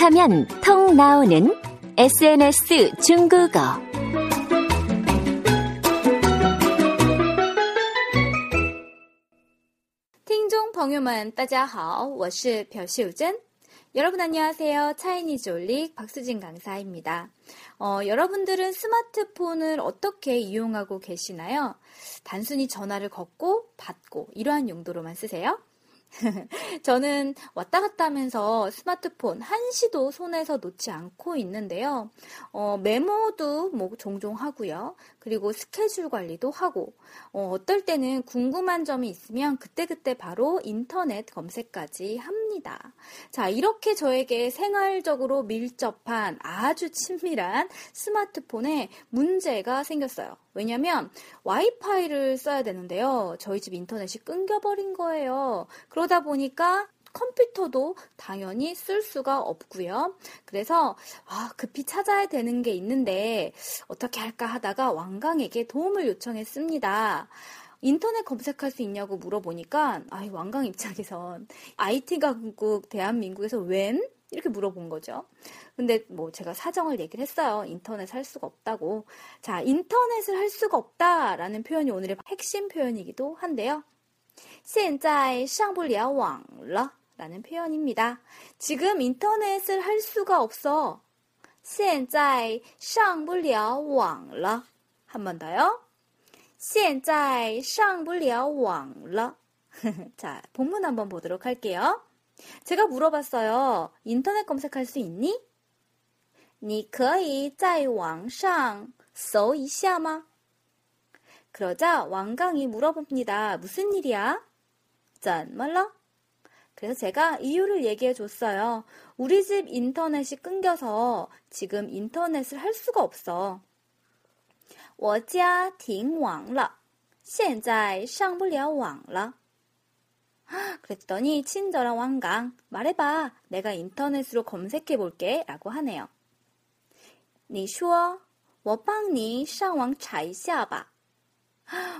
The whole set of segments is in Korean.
하면 통 나오는 SNS 중국어. 听众朋友们，大家好，我是朴秀珍。 여러분 안녕하세요. 차이니즈 올릭 박수진 강사입니다. 어, 여러분들은 스마트폰을 어떻게 이용하고 계시나요? 단순히 전화를 걷고 받고 이러한 용도로만 쓰세요? 저는 왔다 갔다 하면서 스마트폰 한시도 손에서 놓지 않고 있는데요. 어, 메모도 뭐 종종 하고요. 그리고 스케줄 관리도 하고, 어, 어떨 때는 궁금한 점이 있으면 그때그때 바로 인터넷 검색까지 합니다. 자, 이렇게 저에게 생활적으로 밀접한 아주 친밀한 스마트폰에 문제가 생겼어요. 왜냐면 와이파이를 써야 되는데요. 저희 집 인터넷이 끊겨버린 거예요. 그러다 보니까 컴퓨터도 당연히 쓸 수가 없고요. 그래서 아, 급히 찾아야 되는 게 있는데 어떻게 할까 하다가 왕강에게 도움을 요청했습니다. 인터넷 검색할 수 있냐고 물어보니까 아, 왕강 입장에선 IT 강국 대한민국에서 웬 이렇게 물어본 거죠. 근데 뭐 제가 사정을 얘기를 했어요. 인터넷 할 수가 없다고. 자, 인터넷을 할 수가 없다라는 표현이 오늘의 핵심 표현이기도 한데요. 现在上不了网了 라는 표현입니다. 지금 인터넷을 할 수가 없어. 现在上不了网了. 한 번 더요. 现在上不了网了. 자, 본문 한번 보도록 할게요. 제가 물어봤어요. 인터넷 검색할 수 있니? 你可以在网上搜一下吗? 그러자 왕강이 물어봅니다. 무슨 일이야? 怎么了? 그래서 제가 이유를 얘기해 줬어요. 우리 집 인터넷이 끊겨서 지금 인터넷을 할 수가 없어. 我家停网了，现在上不了网了。 그랬더니 친절한 왕강 말해봐 내가 인터넷으로 검색해 볼게 라고 하네요. 你说我帮你上网查一下吧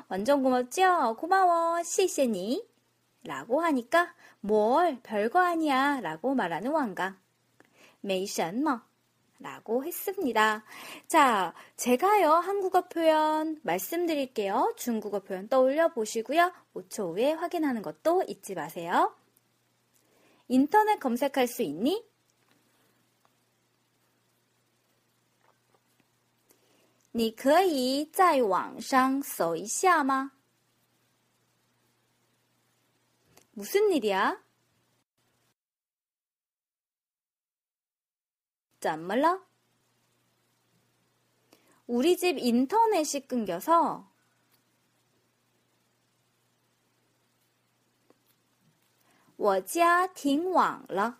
완전 고맙죠? 고마워 谢谢你 라고 하니까 뭘 별거 아니야 라고 말하는 왕강 没什么 라고 했습니다. 자, 제가요, 한국어 표현 말씀드릴게요. 중국어 표현 떠올려 보시고요. 5초 후에 확인하는 것도 잊지 마세요. 인터넷 검색할 수 있니? 你可以在网上搜一下吗? 무슨 일이야? 怎么了? 우리 집 인터넷이 끊겨서 我家停网了.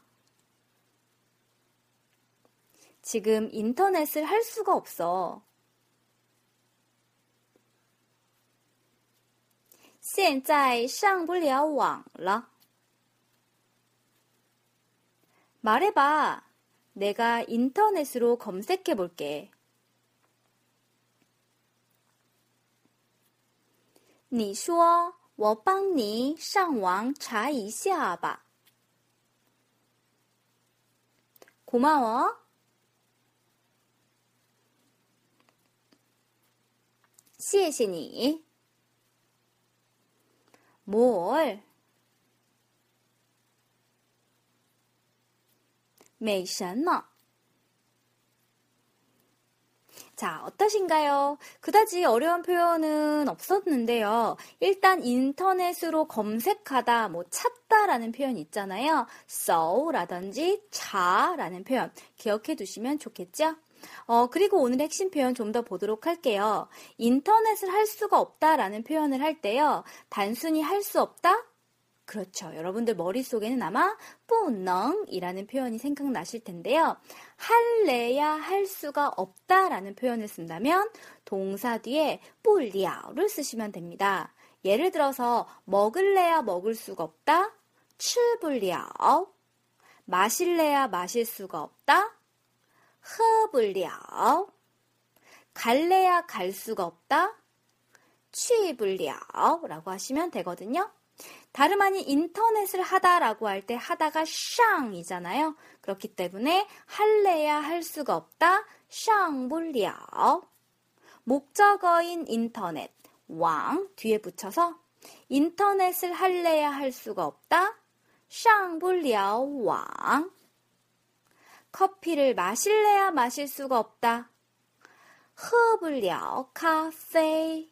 지금 인터넷을 할 수가 없어. 现在上不了网了. 말해봐. 내가 인터넷으로 검색해 볼게. 你说我帮你上网查一下吧. 고마워. 谢谢你. 뭘? 没什么. 자, 어떠신가요? 그다지 어려운 표현은 없었는데요. 일단 인터넷으로 검색하다, 뭐 찾다라는 표현 있잖아요.搜라든지 자라는 표현 기억해 두시면 좋겠죠? 어, 그리고 오늘 핵심 표현 좀 더 보도록 할게요. 인터넷을 할 수가 없다라는 표현을 할 때요. 단순히 할 수 없다? 그렇죠. 여러분들 머릿속에는 아마 뿌넝이라는 표현이 생각나실 텐데요. 할래야 할 수가 없다라는 표현을 쓴다면 동사 뒤에 뿌리아를 쓰시면 됩니다. 예를 들어서 먹을래야 먹을 수가 없다. 출불리아오 마실래야 마실 수가 없다. 허불리아오 갈래야 갈 수가 없다. 취불리아오라고 하시면 되거든요. 다름 아닌 인터넷을 하다라고 할 때 하다가 샹이잖아요. 그렇기 때문에 할래야 할 수가 없다. 샹불려 목적어인 인터넷 왕 뒤에 붙여서 인터넷을 할래야 할 수가 없다. 샹불려 왕 커피를 마실래야 마실 수가 없다. 흐불려 카페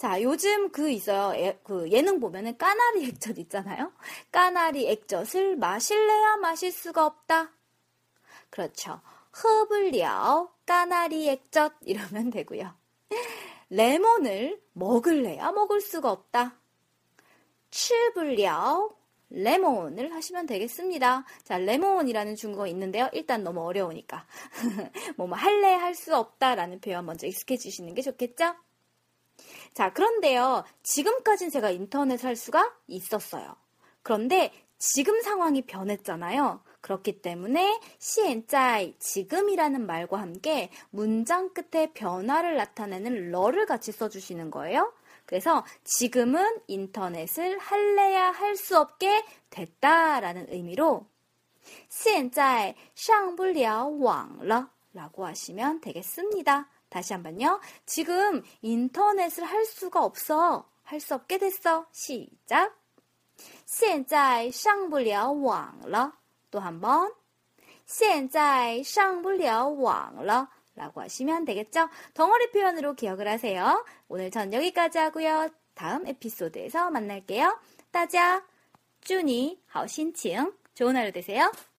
자, 요즘 그 있어요. 예, 그 예능 보면은 까나리 액젓 있잖아요. 까나리 액젓을 마실래야 마실 수가 없다. 그렇죠. 흡을려 까나리 액젓 이러면 되고요. 레몬을 먹을래야 먹을 수가 없다. 칠불려 레몬을 하시면 되겠습니다. 자, 레몬이라는 중국어 있는데요. 일단 너무 어려우니까. 뭐뭐 할래 할 수 없다라는 표현 먼저 익숙해지시는 게 좋겠죠? 자, 그런데요. 지금까지는 제가 인터넷을 할 수가 있었어요. 그런데 지금 상황이 변했잖아요. 그렇기 때문에 시엔짜이 지금이라는 말과 함께 문장 끝에 변화를 나타내는 러를 같이 써주시는 거예요. 그래서 지금은 인터넷을 할래야 할 수 없게 됐다라는 의미로 现在上不了网了 라고 하시면 되겠습니다. 다시 한번요. 지금 인터넷을 할 수가 없어. 할 수 없게 됐어. 시작. 现在上不了网了. 또 한 번. 现在上不了网了. 라고 하시면 되겠죠? 덩어리 표현으로 기억을 하세요. 오늘 전 여기까지 하고요. 다음 에피소드에서 만날게요. 따자, 쭈니, 好心情. 좋은 하루 되세요.